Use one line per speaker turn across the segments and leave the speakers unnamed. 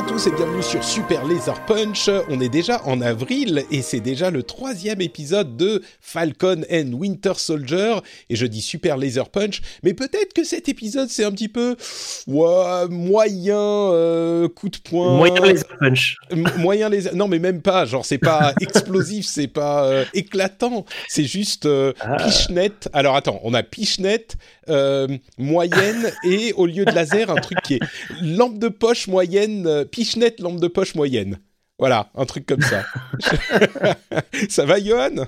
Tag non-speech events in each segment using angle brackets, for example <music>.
Bonjour à tous et bienvenue sur Super Laser Punch. On est déjà en avril et c'est déjà le troisième épisode de Falcon and Winter Soldier. Et je dis Super Laser Punch, mais peut-être que cet épisode c'est un petit peu ouais, moyen euh, coup de poing.
Moyen laser punch.
Moyen laser. Non, mais même pas. Genre, c'est pas <laughs> explosif, c'est pas euh, éclatant. C'est juste euh,
Ah.
pichenette. Alors attends, on a pichenette euh, moyenne et au lieu de laser, un truc qui est lampe de poche moyenne, pichenette lampe de poche moyenne. Voilà, un truc comme ça. <laughs> <laughs> ça va, Johan?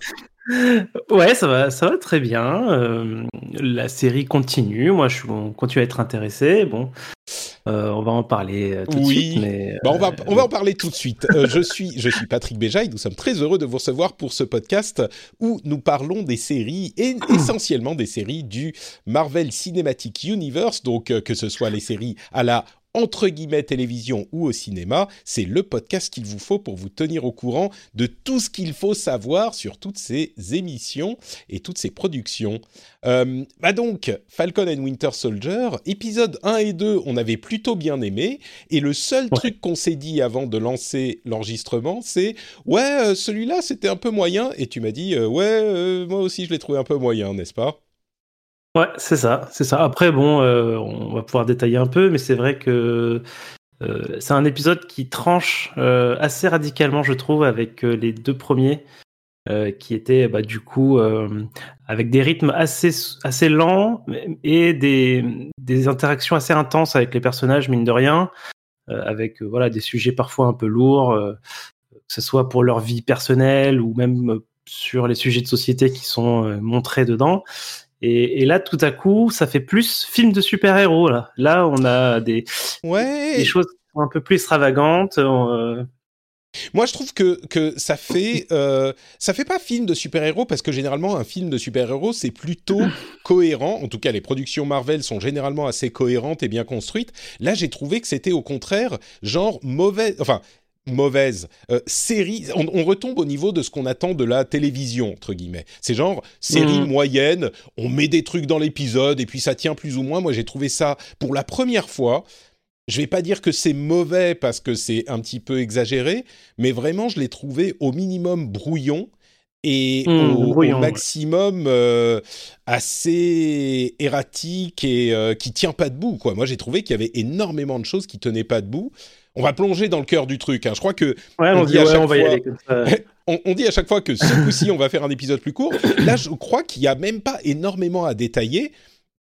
Ouais, ça va, ça va très bien. Euh, la série continue. Moi, je on continue à être intéressé. Bon, euh, on va en parler euh, tout de
Oui.
suite. Mais,
Bah, on, va, on va en parler tout de suite. Je, suis, je suis Patrick Béja et nous sommes très heureux de vous recevoir pour ce podcast où nous parlons des séries et <clears throat> essentiellement des séries du Marvel Cinematic Universe. Donc, que ce soit les séries à la entre guillemets télévision ou au cinéma, c'est le podcast qu'il vous faut pour vous tenir au courant de tout ce qu'il faut savoir sur toutes ces émissions et toutes ces productions. Euh, bah donc, Falcon and Winter Soldier, épisode 1 et 2, on avait plutôt bien aimé, et le seul
Ouais.
truc qu'on s'est dit avant de lancer l'enregistrement, c'est ouais, euh, celui-là c'était un peu moyen, et tu m'as dit euh, ouais, moi aussi je l'ai trouvé un peu moyen, n'est-ce pas?
Ouais, c'est ça, c'est ça. Après, bon, euh, on va pouvoir détailler un peu, mais c'est vrai que euh, c'est un épisode qui tranche euh, assez radicalement, je trouve, avec les deux premiers, qui étaient bah, du coup avec des rythmes assez assez lents et des des interactions assez intenses avec les personnages, mine de rien, avec voilà des sujets parfois un peu lourds, que ce soit pour leur vie personnelle ou même sur les sujets de société qui sont montrés dedans. Et, et là, tout à coup, ça fait plus film de super-héros. Là, là, on a des,
Ouais.
des choses un peu plus extravagantes. euh,
Moi, je trouve que, que ça fait <laughs> euh, ça fait pas film de super-héros parce que généralement un film de super-héros c'est plutôt <laughs> cohérent. En tout cas, les productions Marvel sont généralement assez cohérentes et bien construites. Là, j'ai trouvé que c'était au contraire genre mauvais, enfin mauvaise euh, série. On, on retombe au niveau de ce qu'on attend de la télévision entre guillemets. C'est genre série
Mhm.
moyenne. On met des trucs dans l'épisode et puis ça tient plus ou moins. Moi, j'ai trouvé ça pour la première fois. Je vais pas dire que c'est mauvais parce que c'est un petit peu exagéré, mais vraiment, je l'ai trouvé au minimum brouillon et
Mmh,
au,
brouillon,
maximum euh, assez erratique et euh, qui tient pas debout. Quoi. Moi, j'ai trouvé qu'il y avait énormément de choses qui tenaient pas debout. On va plonger dans le cœur du truc. hein. Je crois que
Ouais,
On
on,
dit à
ouais,
chaque
on va y
fois-
aller comme ça. <laughs>
on, on dit à chaque fois que ce coup-ci, on va faire un épisode plus court. Là, je crois qu'il y a même pas énormément à détailler.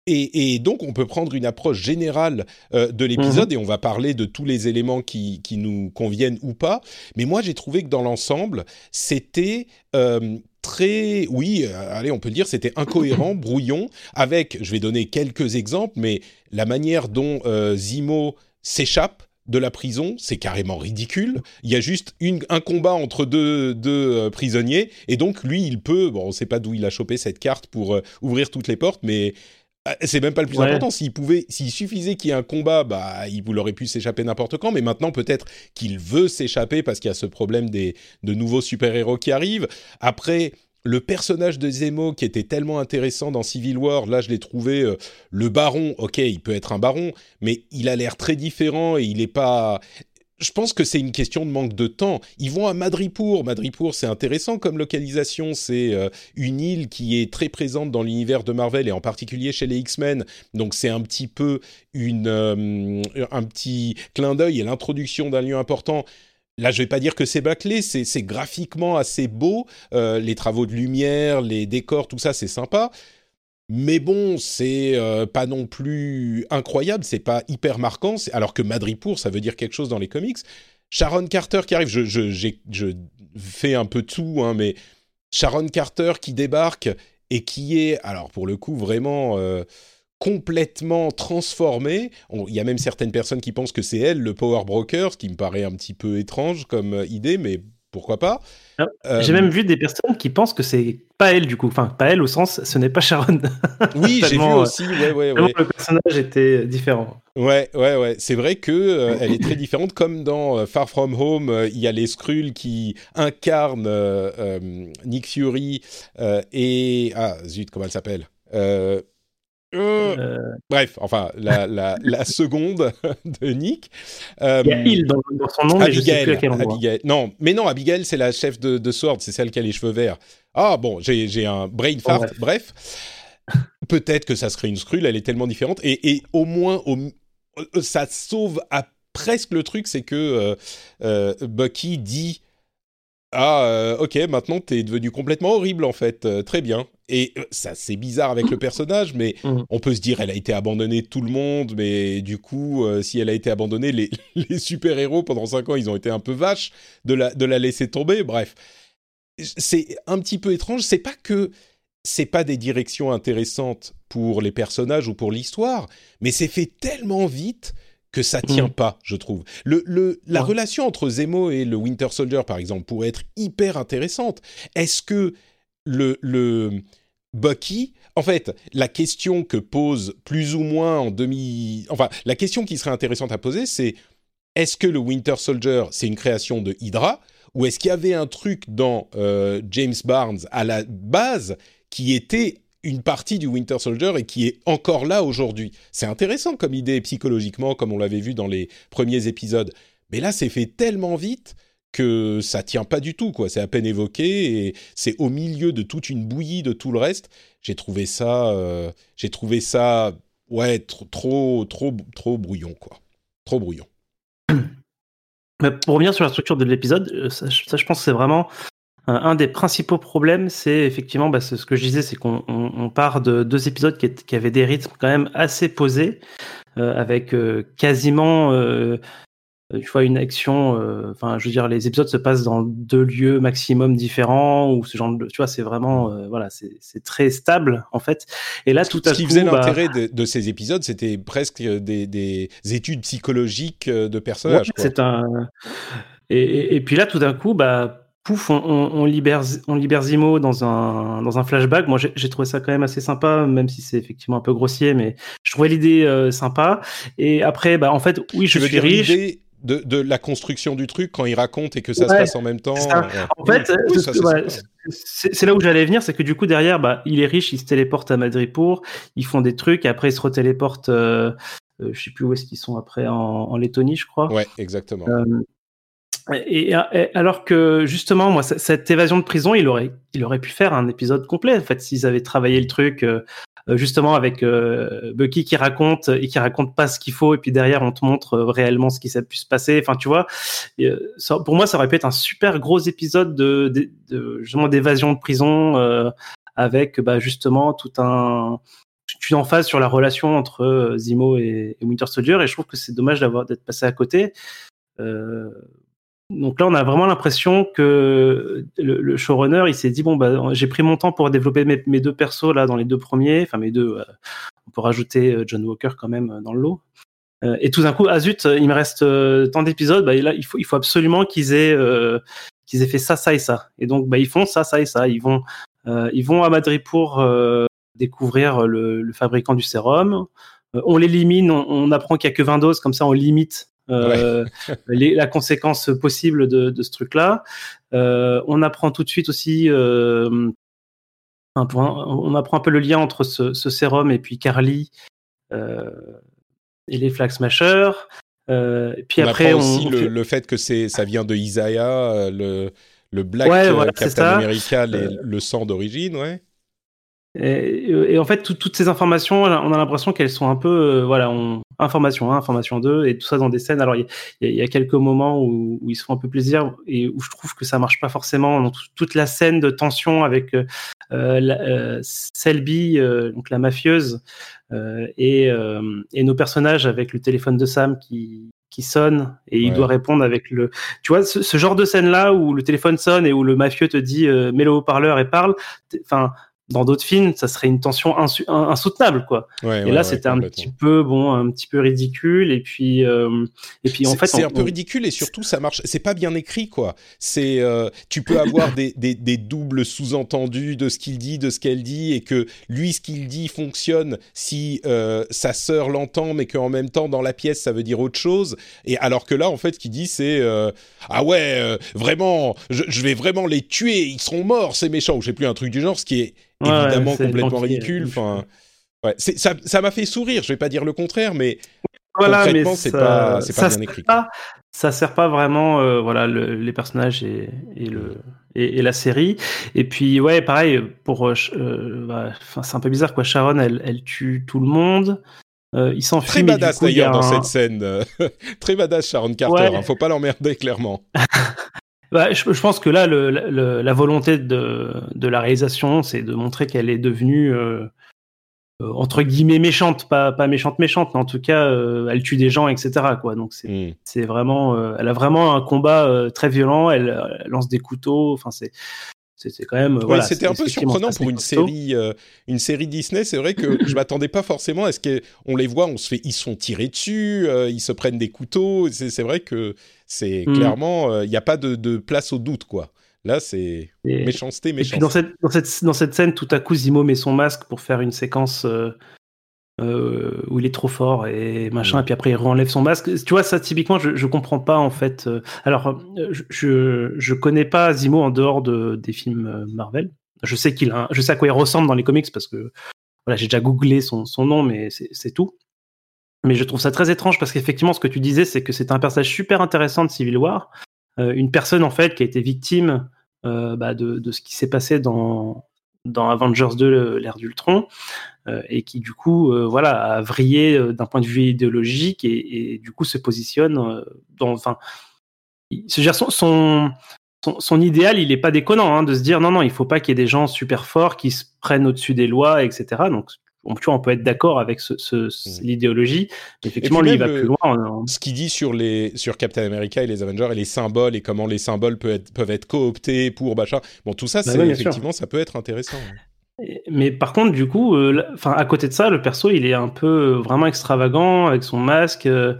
Et, et donc, on peut prendre une approche générale euh, de l'épisode et on va parler de tous les éléments qui, qui nous conviennent ou pas. Mais moi, j'ai trouvé que dans l'ensemble, c'était euh, très, oui, euh, allez, on peut le dire, c'était incohérent, <coughs> brouillon, avec, je vais donner quelques exemples, mais la manière dont euh, Zimo s'échappe de la prison, c'est carrément ridicule. Il y a juste une, un combat entre deux, deux euh, prisonniers, et donc lui, il peut, bon, on ne sait pas d'où il a chopé cette carte pour euh, ouvrir toutes les portes, mais euh, c'est même pas le plus
Ouais.
important. S'il pouvait, s'il suffisait qu'il y ait un combat, bah, il aurait pu s'échapper n'importe quand. Mais maintenant, peut-être qu'il veut s'échapper parce qu'il y a ce problème des de nouveaux super-héros qui arrivent. Après, le personnage de Zemo qui était tellement intéressant dans Civil War, là, je l'ai trouvé. euh, le Baron, ok, il peut être un Baron, mais il a l'air très différent et il est pas. Je pense que c'est une question de manque de temps. Ils vont à Madripour. Madripour, c'est intéressant comme localisation. C'est euh, une île qui est très présente dans l'univers de Marvel et en particulier chez les X-Men. Donc c'est un petit peu une, euh, un petit clin d'œil et l'introduction d'un lieu important. Là, je vais pas dire que c'est bâclé, c'est graphiquement assez beau. Euh, les travaux de lumière, les décors, tout ça, c'est sympa. Mais bon, c'est euh, pas non plus incroyable, c'est pas hyper marquant, alors que Madripour, ça veut dire quelque chose dans les comics. Sharon Carter qui arrive, je fais un peu tout, hein, mais Sharon Carter qui débarque et qui est, alors pour le coup, vraiment euh, complètement transformée. Il y a même certaines personnes qui pensent que c'est elle le Power Broker, ce qui me paraît un petit peu étrange comme euh, idée, mais pourquoi pas.
Euh, j'ai même vu des personnes qui pensent que c'est pas elle du coup, enfin pas elle au sens, ce n'est pas Sharon. <laughs>
Oui, j'ai vu aussi. Ouais, ouais, ouais.
Le personnage était différent.
Ouais, ouais, ouais. C'est vrai que euh, elle est très différente. Comme dans euh, Far From Home, il y a les Skrulls qui incarnent Nick Fury et ah zut, comment elle s'appelle euh, bref, enfin, la, la, la <laughs> seconde <laughs> de Nick.
Euh, il y a Il dans, son nom, mais je sais plus à quel
endroit. Abigail. Non, mais non, Abigail, c'est la chef de, de Sword, c'est celle qui a les cheveux verts. Ah bon, j'ai un brain fart, bref. Peut-être que ça serait une scrule, elle est tellement différente. Et, et au moins, au, euh, ça sauve à presque le truc, c'est que euh, Bucky dit ah, euh, ok, maintenant t'es devenu complètement horrible en fait. Euh, très bien. Et euh, ça, c'est bizarre avec le personnage, mais mmh. on peut se dire, elle a été abandonnée de tout le monde, mais du coup, si elle a été abandonnée, les, <laughs> les super-héros pendant 5 ans, ils ont été un peu vaches de la, de la laisser tomber. Bref, c'est un petit peu étrange. C'est pas que c'est pas des directions intéressantes pour les personnages ou pour l'histoire, mais c'est fait tellement vite que ça tient mm. pas, je trouve. Le, le, la relation entre Zemo et le Winter Soldier, par exemple, pourrait être hyper intéressante. Est-ce que le, le Bucky, en fait, la question que pose plus ou moins en demi, enfin, la question qui serait intéressante à poser, c'est est-ce que le Winter Soldier, c'est une création de Hydra, ou est-ce qu'il y avait un truc dans euh, James Barnes à la base qui était une partie du Winter Soldier et qui est encore là aujourd'hui. C'est intéressant comme idée psychologiquement, comme on l'avait vu dans les premiers épisodes. Mais là, c'est fait tellement vite que ça tient pas du tout, quoi. C'est à peine évoqué et c'est au milieu de toute une bouillie de tout le reste. J'ai trouvé ça, euh, j'ai trouvé ça, ouais, trop, trop, trop, trop brouillon, quoi. Trop brouillon. <clears throat>
pour revenir sur la structure de l'épisode, euh, ça, je pense que c'est vraiment un des principaux problèmes, c'est effectivement bah, ce que je disais, c'est qu'on part de deux épisodes qui, avaient des rythmes quand même assez posés, euh, avec euh, quasiment euh, tu vois une action. Enfin, je veux dire, les épisodes se passent dans deux lieux maximum différents ou ce genre de. Tu vois, c'est vraiment voilà, c'est très stable en fait. Et là, tout
à
coup, ce
qui faisait bah l'intérêt de, ces épisodes, c'était presque des, études psychologiques de personnages.
c'est un. Et, et, puis là, tout d'un coup, bah pouf, on, on, libère, on libère Zimo dans un, dans un flashback. Moi, j'ai trouvé ça quand même assez sympa, même si c'est effectivement un peu grossier, mais je trouvais l'idée euh, sympa. Et après, bah, en fait, oui, je, suis riche.
De, de, la construction du truc quand il raconte et que ça se passe en même temps.
En fait, c'est là où j'allais venir, c'est que du coup derrière, bah, il est riche, il se téléporte à Madripour, ils font des trucs, et après ils se retéléportent, euh, euh, je sais plus où est-ce qu'ils sont après, en, en, Lettonie, je crois.
Ouais, exactement.
Et, alors que justement, moi, cette évasion de prison, il aurait, il aurait pu faire un épisode complet. En fait, s'ils avaient travaillé le truc euh, euh, justement avec euh, Bucky qui raconte et qui raconte pas ce qu'il faut, et puis derrière on te montre réellement ce qui s'est pu se passer. Enfin, tu vois, pour moi, ça aurait pu être un super gros épisode de, justement d'évasion de prison avec bah, justement tout un une emphase sur la relation entre Zimo et, Winter Soldier. Et je trouve que c'est dommage d'avoir d'être passé à côté. Euh, donc là, on a vraiment l'impression que le, showrunner, il s'est dit bon bah j'ai pris mon temps pour développer mes, deux persos là dans les deux premiers, enfin mes deux. Euh, on peut rajouter euh, John Walker quand même euh, dans le lot. et tout d'un coup, ah zut, il me reste tant d'épisodes, bah là il faut absolument qu'ils aient qu'ils aient fait ça, ça et ça. Et donc bah ils font ça, ça et ça. Ils vont ils vont à Madrid pour découvrir le, fabricant du sérum. on l'élimine, on, on apprend qu'il y a que 20 doses, comme ça on limite <laughs> euh, la conséquence possible de, ce truc-là. Euh, on apprend tout de suite aussi, euh, on apprend un peu le lien entre ce, sérum et puis Carly et les Flag Smashers.
puis on après, apprend aussi le, fait que c'est ça vient de Isaiah, le, le Black Captain America, le sang d'origine, ouais.
Et, et en fait, tout- toutes ces informations, on a l'impression qu'elles sont un peu, euh, voilà, on, information 1, information 2, et tout ça dans des scènes. Alors, il y, a- il y a quelques moments où, où ils se font un peu plaisir et où je trouve que ça marche pas forcément. Dans tout- toute la scène de tension avec euh, euh, la- euh, Selby, euh, donc la mafieuse, euh, et, euh, et nos personnages avec le téléphone de Sam qui qui sonne et il
Ouais.
doit répondre avec le tu vois ce, ce genre de scène là où le téléphone sonne et où le mafieux te dit euh, mets le haut-parleur et parle enfin dans d'autres films ça serait une tension insoutenable quoi
Ouais,
et
ouais,
là
ouais,
c'était un petit peu bon un petit peu ridicule et puis euh, et puis en fait
c'est
on-
un peu ridicule et surtout ça marche. C'est pas bien écrit quoi. C'est euh, tu peux avoir des, des, des doubles sous-entendus de ce qu'il dit, de ce qu'elle dit et que lui ce qu'il dit fonctionne si euh, sa sœur l'entend mais qu'en même temps dans la pièce ça veut dire autre chose. Et alors que là en fait ce qu'il dit c'est ah ouais vraiment je, je vais vraiment les tuer ils seront morts ces méchants ou je sais plus un truc du genre ce qui est évidemment complètement ridicule. Enfin ouais c'est- ça ça m'a fait sourire. Je vais pas dire le contraire mais
voilà mais
concrètement, c'est
ça-
pas- c'est pas
ça
bien
sert
écrit.
pas- ça sert pas vraiment euh, voilà le- les personnages et, et le et, et la série et puis ouais pareil pour euh, euh, bah, c'est un peu bizarre quoi Sharon elle, elle tue tout le monde euh, il s'enfuit
Très badass
coup, il y a
d'ailleurs dans
un-
cette scène. euh, <laughs> Très badass Sharon Carter.
Ouais.
hein, faut pas l'emmerder clairement. <laughs>
Bah, je, je pense que là, le, le- la volonté de, de la réalisation, c'est de montrer qu'elle est devenue euh, euh, entre guillemets méchante, pas, pas méchante méchante, mais en tout cas, euh, elle tue des gens, etc. Quoi. Donc c'est
Hmm.
c'est vraiment, euh, elle a vraiment un combat euh, très violent. Elle, elle lance des couteaux. Enfin, c'est c'est quand même. euh,
Ouais,
voilà,
c'était un peu surprenant pour une
costaud.
série, euh, une série Disney. C'est vrai que <coughs> je m'attendais pas forcément à ce qu'on les voit, on se fait, ils se font tirer dessus, euh, ils se prennent des couteaux. C'est c'est vrai que c'est
Mm.
clairement, il n'y a pas de, de place au doute quoi. Là, c'est
Et-
méchanceté,
Et puis
méchanceté.
dans cette, dans, cette, dans cette scène, tout à coup, Zimo met son masque pour faire une séquence euh, où il est trop fort et machin, et puis après il renlève son masque. Tu vois, ça typiquement, je, je comprends pas en fait. euh, alors, euh, je, je, connais pas Zimo en dehors de, des films Marvel. Je sais qu'il a, un- je sais à quoi il ressemble dans les comics parce que voilà, j'ai déjà googlé son, son nom, mais c'est c'est tout. Mais je trouve ça très étrange parce qu'effectivement, ce que tu disais, c'est que c'est un personnage super intéressant de Civil War, Euh, une personne en fait qui a été victime euh, bah, de, de ce qui s'est passé dans, dans Avengers 2, le- l'ère d'Ultron, euh, et qui du coup, euh, voilà, a vrillé euh, d'un point de vue idéologique et, du coup se positionne dans, enfin, son, son, idéal, il est pas déconnant hein, de se dire non, non, il faut pas qu'il y ait des gens super forts qui se prennent au-dessus des lois, etc. Donc, on, tu vois, on peut être d'accord avec ce, ce- ce-
Mm.
l'idéologie, mais effectivement, lui, il va plus loin. en-
ce qu'il dit sur les sur Captain America et les Avengers et les symboles et comment les symboles peuvent être, peuvent être cooptés pour machin. Bon, tout ça,
Bah
c'est
sûr.
effectivement, ça peut être intéressant.
Mais par contre, du coup, euh, à côté de ça, le perso, il est un peu euh, vraiment extravagant avec son masque, euh,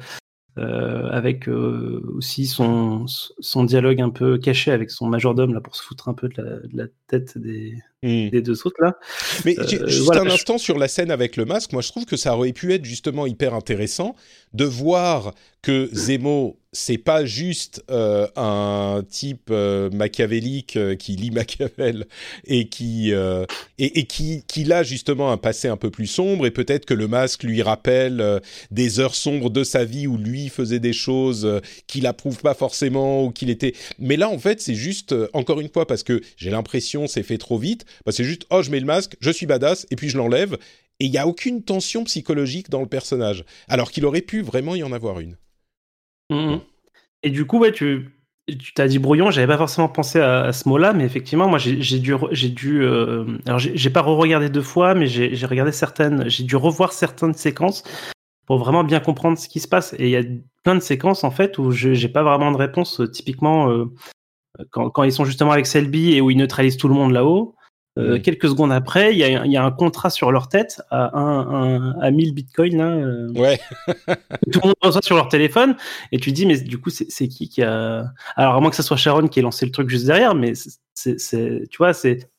euh, avec euh, aussi son, son dialogue un peu caché avec son majordome là pour se foutre un peu de la, de la tête des, Des deux autres là.
Mais
Euh,
juste
voilà,
un
je-
instant sur la scène avec le masque, moi je trouve que ça aurait pu être justement hyper intéressant de voir que Zemo, c'est pas juste euh, un type euh, machiavélique euh, qui lit <laughs> Machiavel et qui euh, et, et qui qui a justement un passé un peu plus sombre et peut-être que le masque lui rappelle euh, des heures sombres de sa vie où lui faisait des choses euh, qu'il approuve pas forcément ou qu'il était. Mais là en fait c'est juste euh, encore une fois parce que j'ai l'impression c'est fait trop vite. Bah, c'est juste oh je mets le masque, je suis badass et puis je l'enlève et il y a aucune tension psychologique dans le personnage alors qu'il aurait pu vraiment y en avoir une.
Mhm. Et du coup, ouais, tu tu t'as dit brouillon, j'avais pas forcément pensé à, à ce mot-là, mais effectivement, moi j'ai j'ai dû, j'ai dû, euh, alors j'ai j'ai pas re-regardé deux fois, mais j'ai j'ai regardé certaines, j'ai dû revoir certaines séquences pour vraiment bien comprendre ce qui se passe. Et il y a plein de séquences en fait où je j'ai pas vraiment de réponse. euh, Typiquement, euh, quand, quand ils sont justement avec Selby et où ils neutralisent tout le monde là-haut. Euh,
Mm.
Quelques secondes après, il y a, il y a un contrat sur leur tête à, un, un- à 1000 bitcoins. Là, euh,
Ouais, <laughs>
tout le monde reçoit sur leur téléphone et tu te dis mais du coup c'est qui qui a alors à moins que ce soit Sharon qui ait lancé le truc juste derrière mais c'est- tu vois c'est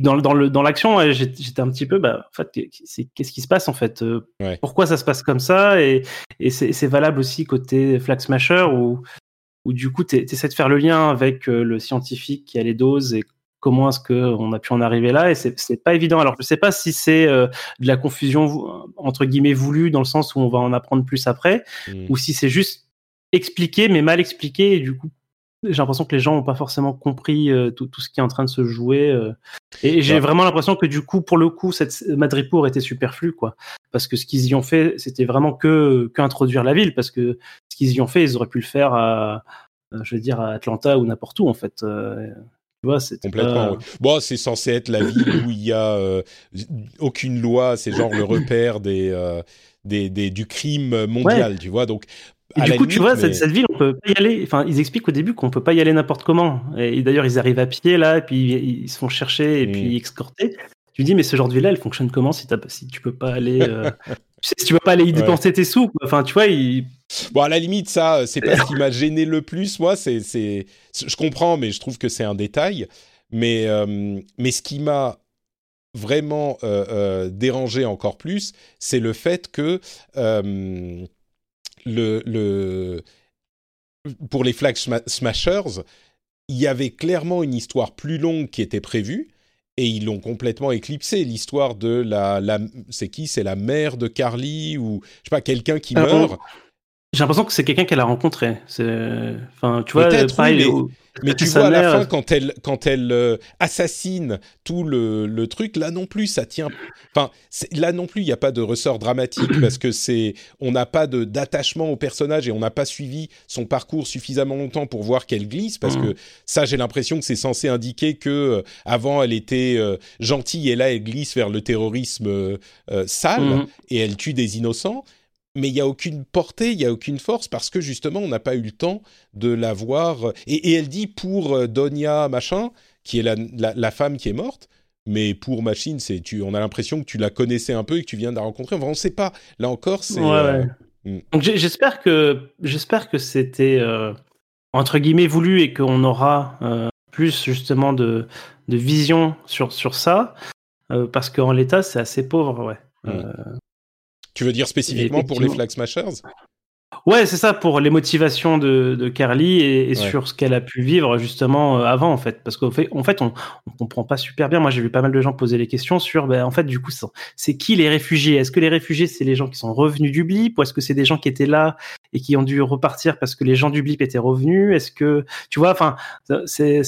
dans dans le dans l'action j'étais un petit peu bah en fait c'est- qu'est-ce qui se passe en fait euh,
Ouais.
pourquoi ça se passe comme ça et et c'est valable aussi côté Flag Smasher où où du coup tu essaies de faire le lien avec le scientifique qui a les doses et comment est-ce que on a pu en arriver là et c'est pas évident alors je sais pas si c'est euh, de la confusion entre guillemets voulue dans le sens où on va en apprendre plus après
Mm.
ou si c'est juste expliqué mais mal expliqué et du coup j'ai l'impression que les gens n'ont pas forcément compris euh, tout, tout, ce qui est en train de se jouer. Euh. et j'ai vraiment l'impression que du coup, pour le coup, cette Madripour était superflu, quoi. Parce que ce qu'ils y ont fait, c'était vraiment que qu'introduire la ville, parce que ce qu'ils y ont fait, ils auraient pu le faire à, je veux dire, à Atlanta ou n'importe où, en fait. Euh, tu vois, c'est
complètement. Bon, c'est censé être la ville où il y a aucune loi. C'est genre le repère des, des, des, du crime mondial, tu vois. Donc
et du coup, tu vois, cette, cette, ville, on peut pas y aller. Enfin, ils expliquent au début qu'on peut pas y aller n'importe comment. Et, d'ailleurs, ils arrivent à pied là, et puis ils se font chercher et puis escorter. Tu dis, mais ce genre de ville-là, elle fonctionne comment si, as, si tu peux pas aller, euh, <laughs> si tu peux pas aller y dépenser tes sous. Enfin, tu vois, il...
Bon, à la limite, ça, c'est pas ce <laughs> qui m'a gêné le plus. Moi, c'est, c'est, je comprends, mais je trouve que c'est un détail. Mais, euh, mais ce qui m'a vraiment euh, dérangé encore plus, c'est le fait que le, pour les Flag Smashers, il y avait clairement une histoire plus longue qui était prévue et ils l'ont complètement éclipsé. L'histoire de la, la c'est qui? C'est la mère de Carly ou je sais pas quelqu'un qui euh, meurt.
J'ai l'impression que c'est quelqu'un qu'elle a rencontré. Enfin, tu vois, pareil,
mais tu vois, à la fin, quand elle, quand elle euh, assassine tout le, le, truc, là non plus, ça tient. Enfin, là non plus, il n'y a pas de ressort dramatique <clears throat> parce que c'est, on n'a pas de d'attachement au personnage et on n'a pas suivi son parcours suffisamment longtemps pour voir qu'elle glisse. Parce que ça, j'ai l'impression que c'est censé indiquer que euh, avant, elle était euh, gentille et là, elle glisse vers le terrorisme sale mmh. et elle tue des innocents mais il n'y a aucune portée, il n'y a aucune force parce que justement on n'a pas eu le temps de la voir. Et, elle dit pour euh, Donia machin, qui est la, femme qui est morte, mais pour Machine, c'est tu, on a l'impression que tu la connaissais un peu et que tu viens de la rencontrer. Enfin, on ne sait pas. Là encore, c'est.
Euh, hmm. Donc j'espère que j'espère que c'était euh, entre guillemets voulu et qu'on aura plus justement de, de vision sur sur ça parce qu'en l'état c'est assez pauvre, ouais. Hmm.
Tu veux dire spécifiquement pour les Flag Smashers
Ouais, c'est ça, pour les motivations de, Carly et, sur ce qu'elle a pu vivre justement euh, avant, en fait. Parce qu'en fait, en fait on ne comprend pas super bien. Moi, j'ai vu pas mal de gens poser les questions sur, ben, en fait, du coup, c'est qui les réfugiés? Est-ce que les réfugiés, c'est les gens qui sont revenus du blip? Ou est-ce que c'est des gens qui étaient là et qui ont dû repartir parce que les gens du blip étaient revenus? Est-ce que, tu vois, enfin, c'est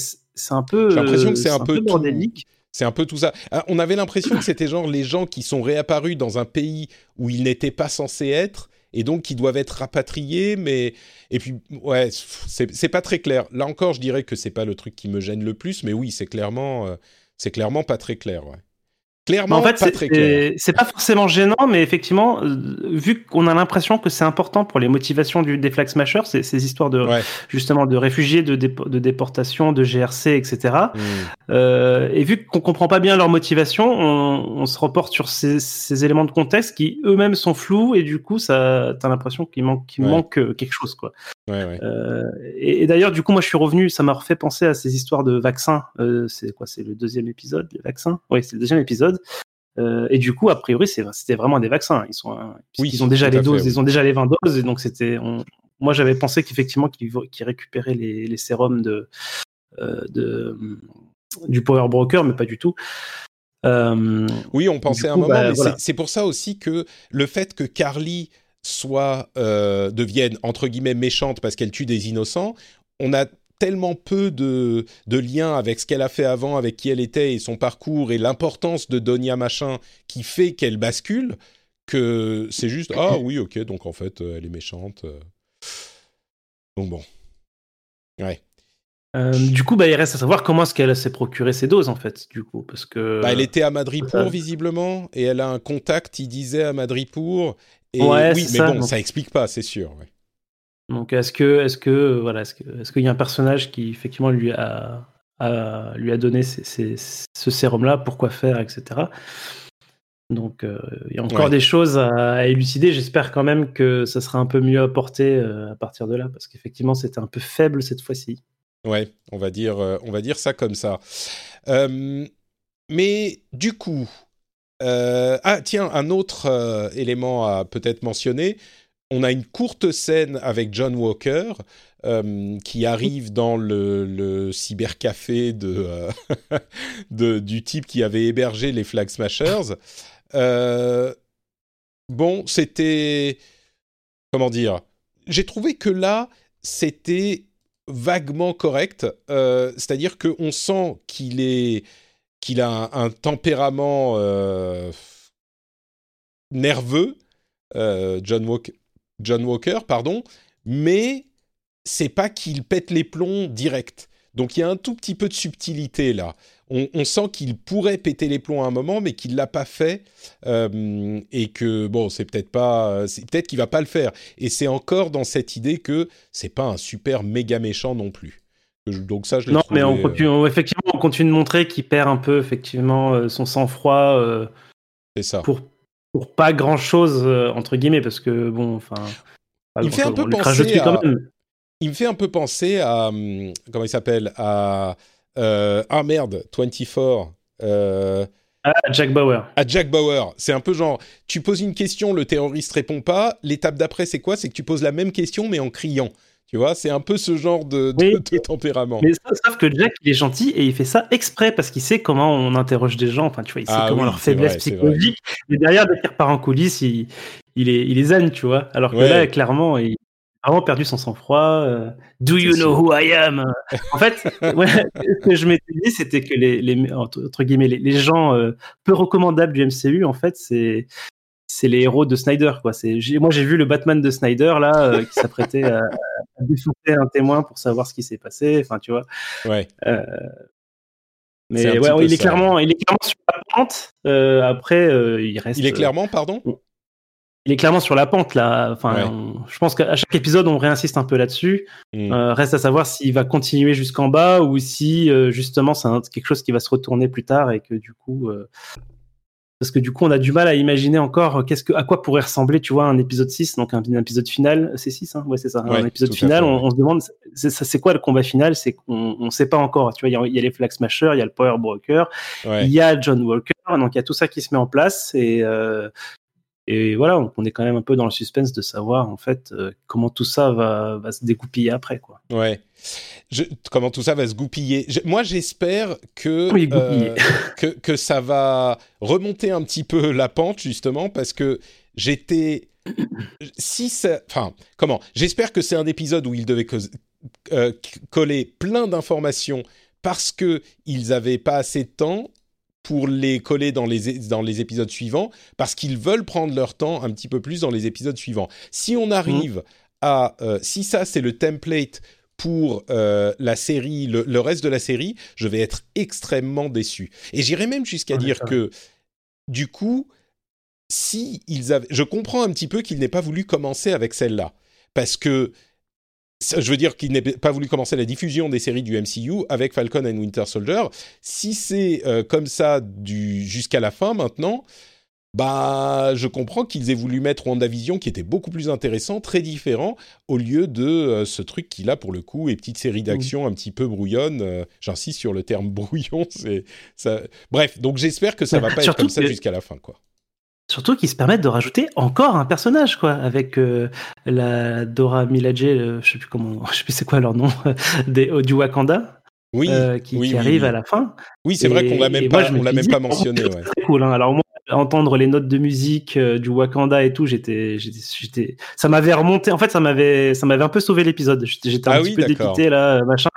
un peu.
J'ai l'impression que c'est un, peu, bordélique. C'est un peu tout ça. Ah, on avait l'impression que c'était genre les gens qui sont réapparus dans un pays où ils n'étaient pas censés être et donc qui doivent être rapatriés, mais et puis ouais, c'est pas très clair. Là encore, je dirais que c'est pas le truc qui me gêne le plus, mais oui, c'est clairement, euh, c'est clairement pas très clair. Ouais. Clairement, en fait, pas très clair.
C'est pas forcément gênant, mais effectivement, euh, vu qu'on a l'impression que c'est important pour les motivations du, des Flag Smashers, ces, ces histoires de justement de réfugiés, de, de déportation, de GRC, etc. Mm. Euh, et vu qu'on comprend pas bien leur motivation, on, on se reporte sur ces, ces, éléments de contexte qui eux-mêmes sont flous et du coup, ça, t'as l'impression qu'il manque, euh, quelque chose, quoi. Euh, et, et d'ailleurs, du coup, moi, je suis revenu, ça m'a refait penser à ces histoires de vaccins. Euh, c'est quoi? C'est le deuxième épisode, les vaccins? Oui, c'est le deuxième épisode. Euh, et du coup, a priori, c'était vraiment des vaccins. Ils sont, oui, ils ont déjà les doses, ils ont déjà les 20 doses, et donc c'était. Moi, j'avais pensé qu'effectivement, qu'ils récupéraient les, les, sérums de, euh, de du Power Broker, mais pas du tout.
Euh, oui, on pensait à un moment, bah, mais c'est pour ça aussi que le fait que Carly soit devienne entre guillemets méchante parce qu'elle tue des innocents, on a tellement peu de, de liens avec ce qu'elle a fait avant, avec qui elle était et son parcours et l'importance de Donia Machin qui fait qu'elle bascule, que c'est juste ah oui ok donc en fait euh, elle est méchante. Euh. Donc bon, ouais.
Euh, du coup, bah, il reste à savoir comment est-ce qu'elle s'est procuré ses doses en fait, du coup, parce que.
Bah, elle était à Madripour visiblement et elle a un contact, il disait à Madripour. Et oui, mais bon, ça explique pas, c'est sûr. Ouais.
Donc est-ce que est-ce que voilà est-ce qu'il y a un personnage qui effectivement lui a, lui a donné ce sérum là pourquoi faire etc. Donc euh, il y a encore des choses à, élucider. J'espère quand même que ça sera un peu mieux apporté euh, à partir de là parce qu'effectivement c'était un peu faible cette fois-ci.
Ouais, on va dire euh, on va dire ça comme ça. mais du coup, ah tiens un autre élément à peut-être mentionner on a une courte scène avec John Walker euh, qui arrive dans le, cybercafé euh, <laughs> du type qui avait hébergé les Flag Smashers. Euh, bon, c'était... Comment dire J'ai trouvé que là, c'était vaguement correct. C'est-à-dire qu'on sent qu'il est a un, tempérament nerveux, John, Walker, John Walker, pardon, mais c'est pas qu'il pète les plombs direct. Donc il y a un tout petit peu de subtilité là. On, on sent qu'il pourrait péter les plombs à un moment, mais qu'il l'a pas fait euh, et que bon, c'est peut-être pas, c'est peut-être qu'il va pas le faire. Et c'est encore dans cette idée que c'est pas un super méga méchant non plus. Donc ça, je
Non,
trouvé,
mais on
euh,
continue, on- effectivement, on continue de montrer qu'il perd un peu effectivement euh, son sang-froid euh,
c'est ça.
pour pour pas grand chose entre guillemets parce que bon, enfin.
Il me fait un peu penser à-. Il me fait un peu penser à comment il s'appelle à euh, ah merde 24 euh,
Ah, Jack Bauer.
à Jack Bauer. C'est un peu genre tu poses une question, le terroriste répond pas. L'étape d'après c'est quoi? C'est que tu poses la même question mais en criant. Tu vois, c'est un peu ce genre de, de-
Oui.
de tempérament.
Mais sauf que Jack, il est gentil et il fait ça exprès parce qu'il sait comment on interroge des gens. Enfin, tu vois, il sait
Ah
comment
oui,
leur faiblesse
vrai,
psychologique. Mais derrière, dès qu'il repart en coulisses, il, il est, il est zen, tu vois. Alors que
Ouais.
là, clairement, il a vraiment perdu son sang-froid. euh, Do you know
sûr.
who I am? En fait, <laughs> ouais, ce que je m'étais dit, c'était que les, les entre, entre guillemets, les, les gens euh, peu recommandables du MCU, en fait, c'est c'est les héros de Snyder, quoi. Moi j'ai vu le Batman de Snyder là euh, qui s'apprêtait à, à défoncer un témoin pour savoir ce qui s'est passé. Enfin, tu vois.
Ouais.
Euh, mais ouais, il est
ça.
clairement, il est clairement sur la pente. Euh, après, il reste.
Il est clairement, pardon?
Il est clairement sur la pente là. Enfin,
Ouais.
on- je pense qu'à chaque épisode, on réinsiste un peu là-dessus.
Hmm.
Reste à savoir s'il va continuer jusqu'en bas ou si justement c'est un- quelque chose qui va se retourner plus tard et que du coup. Euh, Parce que du coup, on a du mal à imaginer encore euh, qu'est-ce que, à quoi pourrait ressembler, tu vois, un épisode 6, donc un, un épisode final. C'est 6, hein Ouais, c'est ça.
Ouais,
un épisode final,
fait,
on,
ouais.
on se demande, c'est, quoi le combat final? C'est qu'on on sait pas encore. Tu vois, il y a- il y, a les Flag Smashers, il y a le Power Broker,
Ouais.
il y a John Walker, donc il y a tout ça qui se met en place et euh, et voilà, donc on est quand même un peu dans le suspense de savoir en fait euh, comment tout ça va, va se découpiller après quoi.
Ouais. Je- comment tout ça va se goupiller Je- Moi, j'espère que,
Oui, goupiller.
euh, que que ça va remonter un petit peu la pente justement parce que j'étais si ça, enfin comment? J'espère que c'est un épisode où ils devaient euh, coller plein d'informations parce que ils avaient pas assez de temps pour les coller dans les, dans les épisodes suivants, parce qu'ils veulent prendre leur temps un petit peu plus dans les épisodes suivants. Si on arrive à... euh, si ça, c'est le template pour euh, la série, le, le reste de la série, je vais être extrêmement déçu. Et j'irai même jusqu'à
Ouais,
dire
ça
que, du coup, si ils avaient... Je comprends un petit peu qu'ils n'aient pas voulu commencer avec celle-là. Parce que je veux dire qu'il n'ait pas voulu commencer la diffusion des séries du MCU avec Falcon and Winter Soldier. Si c'est euh, comme ça du jusqu'à la fin maintenant, bah je comprends qu'ils aient voulu mettre WandaVision qui était beaucoup plus intéressant, très différent, au lieu de euh, ce truc qu'il a pour le coup et petite série d'action un petit peu brouillonne. euh, J'insiste sur le terme <laughs> brouillon. C'est ça. Bref, donc j'espère que ça va pas être comme ça jusqu'à la fin, quoi.
Surtout qu'ils se permettent de rajouter encore un personnage, quoi, avec euh, la Dora Milaje, euh, je sais plus comment, <laughs> je sais plus c'est quoi leur nom, <laughs> des, du Wakanda,
Oui,
euh, qui,
oui,
qui
oui,
arrive
oui.
à la fin.
Oui, c'est vrai qu'on l'a même pas, on l'a même
dit,
pas mentionné. <laughs>
c'est
ouais.
Cool. Hein. Alors moi, entendre les notes de musique euh, du Wakanda et tout, j'étais, j'étais, j'étais- ça m'avait remonté. En fait, ça m'avait, ça m'avait un peu sauvé l'épisode. J'étais, un
Ah
petit
oui,
peu dépité là, machin.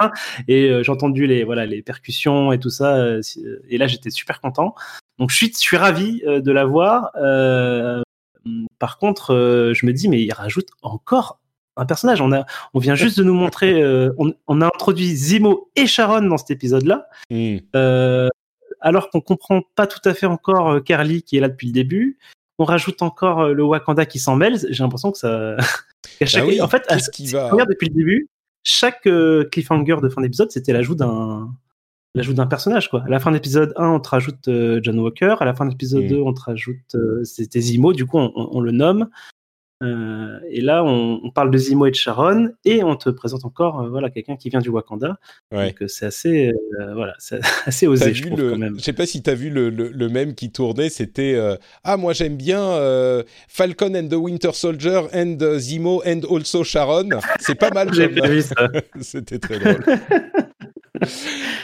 Et euh, j'ai entendu les, voilà, les percussions et tout ça. euh, et là, j'étais super content. Donc, je suis, je suis ravi de la voir. Euh, par contre, je me dis, mais il rajoute encore un personnage. On a, on vient juste de nous montrer, euh, on, on a introduit Zemo et Sharon dans cet épisode-là. <laughs>
Hmm.
Euh, alors qu'on comprend pas tout à fait encore euh, Carly qui est là depuis le début. On rajoute encore euh, le Wakanda qui s'en mêle. J'ai l'impression que ça. <laughs> chaque...
Ah oui,
en fait, à-
qui va-
depuis le début, chaque euh, cliffhanger de fin d'épisode, c'était l'ajout d'un l'ajout d'un personnage quoi. À la fin de l'épisode 1, on te rajoute John Walker. À la fin de l'épisode
Mm.
2, on te rajoute c'était Zemo. Du coup, on, on- on le nomme. Euh, et là, on, on parle de Zemo et de Sharon, et on te présente encore euh, voilà quelqu'un qui vient du Wakanda.
Ouais.
Donc euh, c'est assez euh, voilà, <laughs> assez osé, je
vu
trouve
le,
quand même.
je sais pas si t'as vu le, le, le même qui tournait, c'était ah moi j'aime bien Falcon and the Winter Soldier and uh, Zemo and also Sharon. C'est pas mal. <laughs>
J'ai vu ça. <laughs>
C'était très drôle.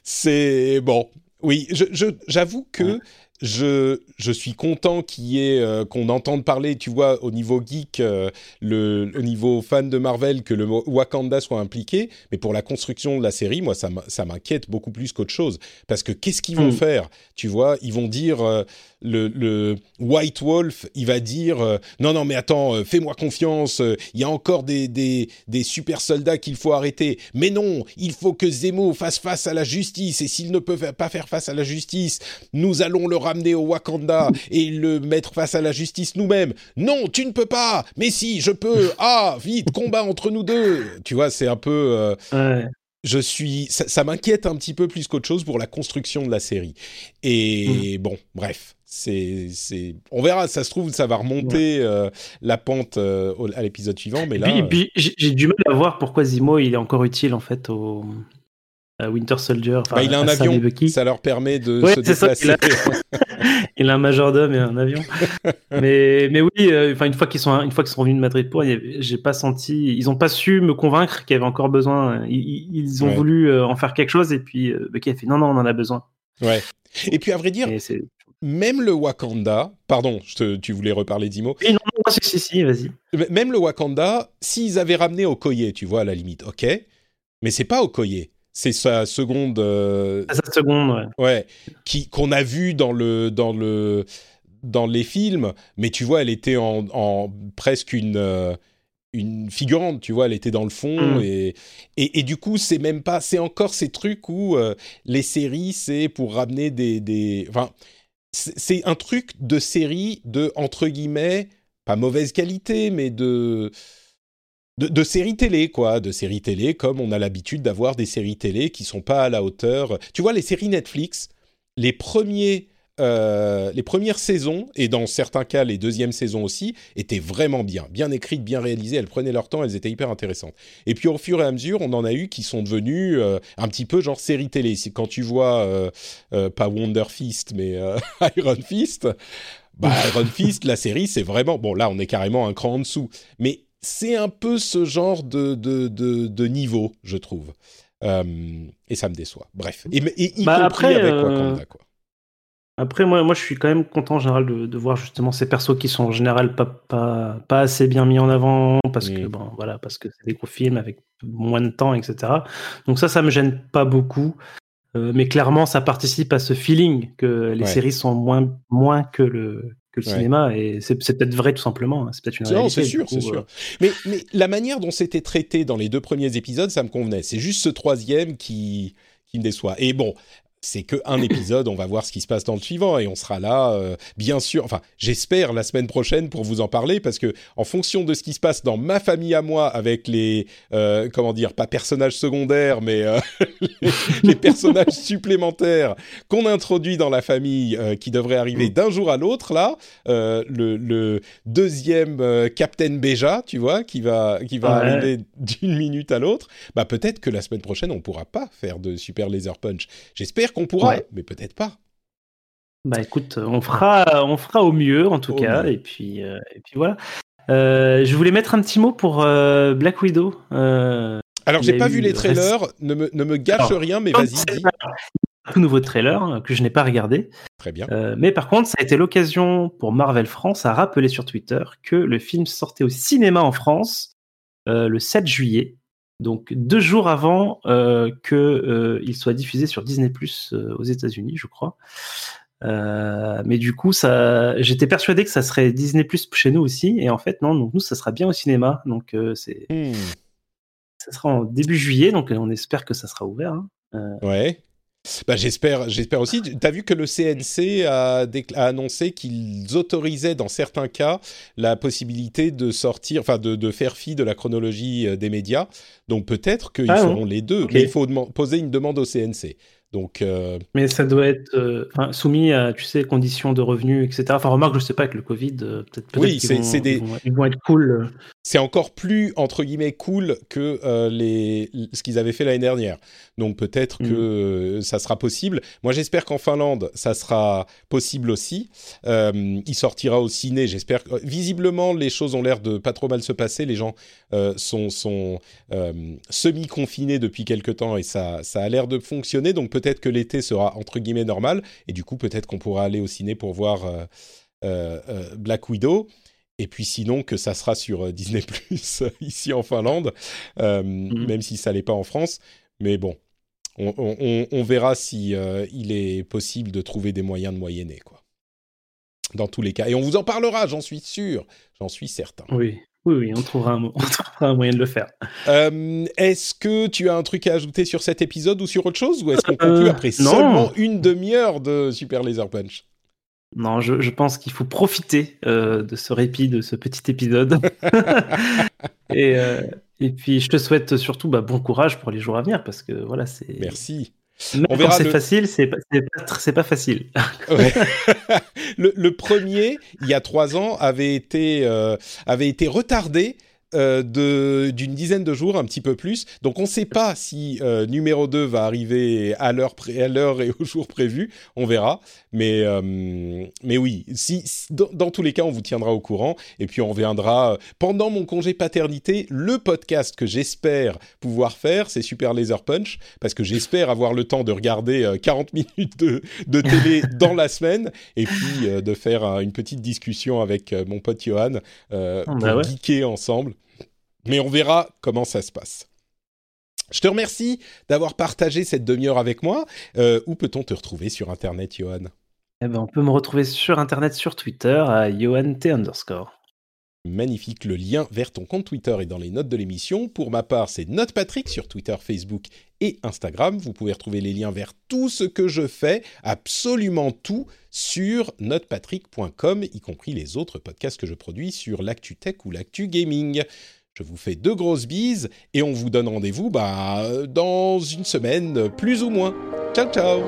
C'est bon. Oui, je- je- j'avoue que je, je suis content qu'il y ait, euh, qu'on entende parler, tu vois, au niveau geek, euh, le, au niveau fan de Marvel, que le Wakanda soit impliqué. Mais pour la construction de la série, moi, ça m'inquiète beaucoup plus qu'autre chose. Parce que qu'est-ce qu'ils vont
Mm.
faire? Tu vois, ils vont dire, euh, le, le White Wolf, il va dire, euh, non, non, mais attends, euh, fais-moi confiance, euh, il y a encore des, des, des super soldats qu'il faut arrêter. Mais non, il faut que Zemo fasse face à la justice. Et s'il ne peut pas faire face à la justice, nous allons le ramener au Wakanda et le mettre face à la justice nous-mêmes. Non, tu ne peux pas. Mais si, je peux. Ah, vite, combat entre nous deux. Tu vois, c'est un peu. euh,
Ouais.
je suis, ça, ça m'inquiète un petit peu plus qu'autre chose pour la construction de la série. Et
Hmm.
bon, bref, c'est, c'est, on verra. Ça se trouve, ça va remonter euh, la pente euh, à l'épisode suivant, mais
Et
là,
puis, j'ai du mal à voir pourquoi Zemo il est encore utile en fait au Winter Soldier.
bah, il a un avion, ça leur permet de
Ouais,
se
ça,
déplacer. <laughs>
il a un majordome et un avion. <laughs> mais, mais oui, euh, une fois qu'ils sont une fois qu'ils sont revenus de Madrid pour, j'ai pas senti, ils ont pas su me convaincre qu'il y avait encore besoin. Ils, ont
Ouais.
voulu euh, en faire quelque chose et puis euh, Bucky a fait non non on en a besoin.
ouais. Et puis à vrai dire, même le Wakanda, pardon, je te- tu voulais reparler d'Imo,
oui, non, non, si si vas-y.
Même le Wakanda, s'ils avaient ramené Okoye, tu vois, à la limite, ok, mais c'est pas Okoye, c'est sa seconde. euh,
sa seconde. ouais.
Ouais, qui qu'on a vu dans le dans le dans les films, mais tu vois, elle était en, en presque une euh, une figurante, tu vois, elle était dans le fond
Mm.
et, et et du coup, c'est même pas, c'est encore ces trucs où euh, les séries, c'est pour ramener des des, enfin, c'est c'est un truc de série de entre guillemets pas mauvaise qualité, mais de de, séries télé, quoi, de séries télé, comme on a l'habitude d'avoir des séries télé qui sont pas à la hauteur. Tu vois, les séries Netflix, les premiers, euh, les premières saisons et dans certains cas les deuxièmes saisons aussi étaient vraiment bien, bien écrites, bien réalisées. Elles prenaient leur temps, elles étaient hyper intéressantes. Et puis au fur et à mesure, on en a eu qui sont devenus euh, un petit peu genre séries télé. Quand tu vois euh, pas Wonder Fist, mais <laughs> Iron Fist. Bah, Iron Fist, la série, c'est vraiment bon. Là, on est carrément un cran en dessous, mais c'est un peu ce genre de, de, de, de niveau, je trouve. Euh, et ça me déçoit. Bref. Et, et y
Bah,
compris
après,
avec
euh,
Wakanda, quoi.
Après, moi, moi, je suis quand même content en général de, de voir justement ces persos qui sont en général pas, pas, pas assez bien mis en avant parce que
Mm.
bon, voilà, parce que c'est des gros films avec moins de temps, etc. Donc ça, ça me gêne pas beaucoup. Euh, mais clairement, ça participe à ce feeling que les
Ouais.
séries sont moins, moins que le, que le
Ouais.
cinéma. Et c'est peut-être vrai tout simplement. hein. C'est peut-être une
Non,
réalité.
c'est sûr, c'est sûr.
euh,
Mais, mais la manière dont c'était traité dans les deux premiers épisodes, ça me convenait. C'est juste ce troisième qui, qui me déçoit. Et bon, c'est que un épisode, on va voir ce qui se passe dans le suivant et on sera là, euh, bien sûr. Enfin, j'espère la semaine prochaine pour vous en parler parce que en fonction de ce qui se passe dans ma famille à moi avec les, euh, comment dire, pas personnages secondaires, mais euh, <laughs> les, les personnages <laughs> supplémentaires qu'on introduit dans la famille, qui devraient arriver d'un jour à l'autre là, le, le deuxième Captain Beja, tu vois, qui va, qui va
Ouais.
arriver d'une minute à l'autre, bah peut-être que la semaine prochaine on pourra pas faire de Super Laser Punch. J'espère qu'on pourra,
Ouais.
mais peut-être pas.
Bah écoute, on fera, on fera au mieux en tout cas, et puis, euh, et puis voilà. Euh, je voulais mettre un petit mot pour euh, Black Widow.
Alors j'ai pas vu les
le
trailers, ne me, ne me gâche
Alors,
rien, mais vas-y,
c'est
dis.
un tout nouveau trailer que je n'ai pas regardé.
Très bien.
Mais par contre, ça a été l'occasion pour Marvel France à rappeler sur Twitter que le film sortait au cinéma en France le 7 juillet, donc deux jours avant euh, que euh, il soit diffusé sur Disney Plus aux États-Unis, je crois. Euh, mais du coup, ça, j'étais persuadé que ça serait Disney Plus chez nous aussi, et en fait non. Donc nous, ça sera bien au cinéma. Donc euh, c'est,
Hmm,
ça sera en début juillet. Donc on espère que ça sera ouvert. hein.
ouais. Bah, j'espère, j'espère aussi. Tu as vu que le CNC a, annoncé qu'ils autorisaient dans certains cas la possibilité de sortir, enfin de, de faire fi de la chronologie euh, des médias. Donc peut-être qu'ils
Ah,
feront les deux, mais il faut poser une demande au CNC. Donc euh,
Mais ça doit être euh, soumis à, tu sais, conditions de revenus, etc. Enfin, remarque, je sais pas avec le Covid, peut-être peut
Oui,
vont,
c'est des-
ils vont, ils vont être cool.
C'est encore plus entre guillemets cool que euh, les ce qu'ils avaient fait l'année dernière. Donc peut-être que euh, ça sera possible. Moi j'espère qu'en Finlande ça sera possible aussi. Euh, il sortira au ciné. J'espère. Visiblement les choses ont l'air de pas trop mal se passer. Les gens sont sont semi confinés depuis quelque temps et ça ça a l'air de fonctionner. Donc peut-être que l'été sera entre guillemets normal et du coup peut-être qu'on pourra aller au ciné pour voir Black Widow. Et puis sinon que ça sera sur euh, Disney <laughs> Plus ici en Finlande, euh, même si ça l'est pas en France. Mais bon, on, on- on- on verra si euh, il est possible de trouver des moyens de moyenner quoi. Dans tous les cas, et on vous en parlera, j'en suis sûr, j'en suis certain.
Oui, oui, oui, on trouvera un, mo- <laughs> on trouvera un moyen de le faire.
Euh, est-ce que tu as un truc à ajouter sur cet épisode ou sur autre chose, ou est-ce qu'on conclut
Euh,
après seulement une demi-heure de Super Laser Punch?
Non, je, je pense qu'il faut profiter euh, de ce répit, de ce petit épisode. <laughs> et, euh, et puis, je te souhaite surtout bah, bon courage pour les jours à venir, parce que voilà, c'est.
Merci.
Même
On verra
c'est
le-
facile, c'est pas, facile.
Ouais. <laughs> le, le premier, il y a trois ans, avait été, euh, avait été retardé euh, d'une dizaine de jours, un petit peu plus. Donc on ne sait pas si euh, numéro 2 va arriver à l'heure pré- à l'heure et au jour prévu. On verra. Mais euh, mais oui, si, si- dans, dans tous les cas, on vous tiendra au courant. Et puis on reviendra euh, pendant mon congé paternité. Le podcast que j'espère pouvoir faire, c'est Super Laser Punch, parce que j'espère avoir le temps de regarder euh, 40 <laughs> minutes de, de télé <laughs> dans la semaine et puis euh, de faire une petite discussion avec mon pote Johan pour
ouais.
geeker ensemble. Mais on verra comment ça se passe. Je te remercie d'avoir partagé cette demi-heure avec moi. Euh, où peut-on te retrouver sur Internet, Johan?
Eh ben, on peut me retrouver sur Internet, sur Twitter, à YohanT underscore.
Magnifique, le lien vers ton compte Twitter est dans les notes de l'émission. Pour ma part, c'est Note Patrick sur Twitter, Facebook et Instagram. Vous pouvez retrouver les liens vers tout ce que je fais, absolument tout, sur notepatrick.com, y compris les autres podcasts que je produis sur l'actu tech ou l'actu gaming. Je vous fais deux grosses bises et on vous donne rendez-vous bah, dans une semaine, plus ou moins. Ciao ciao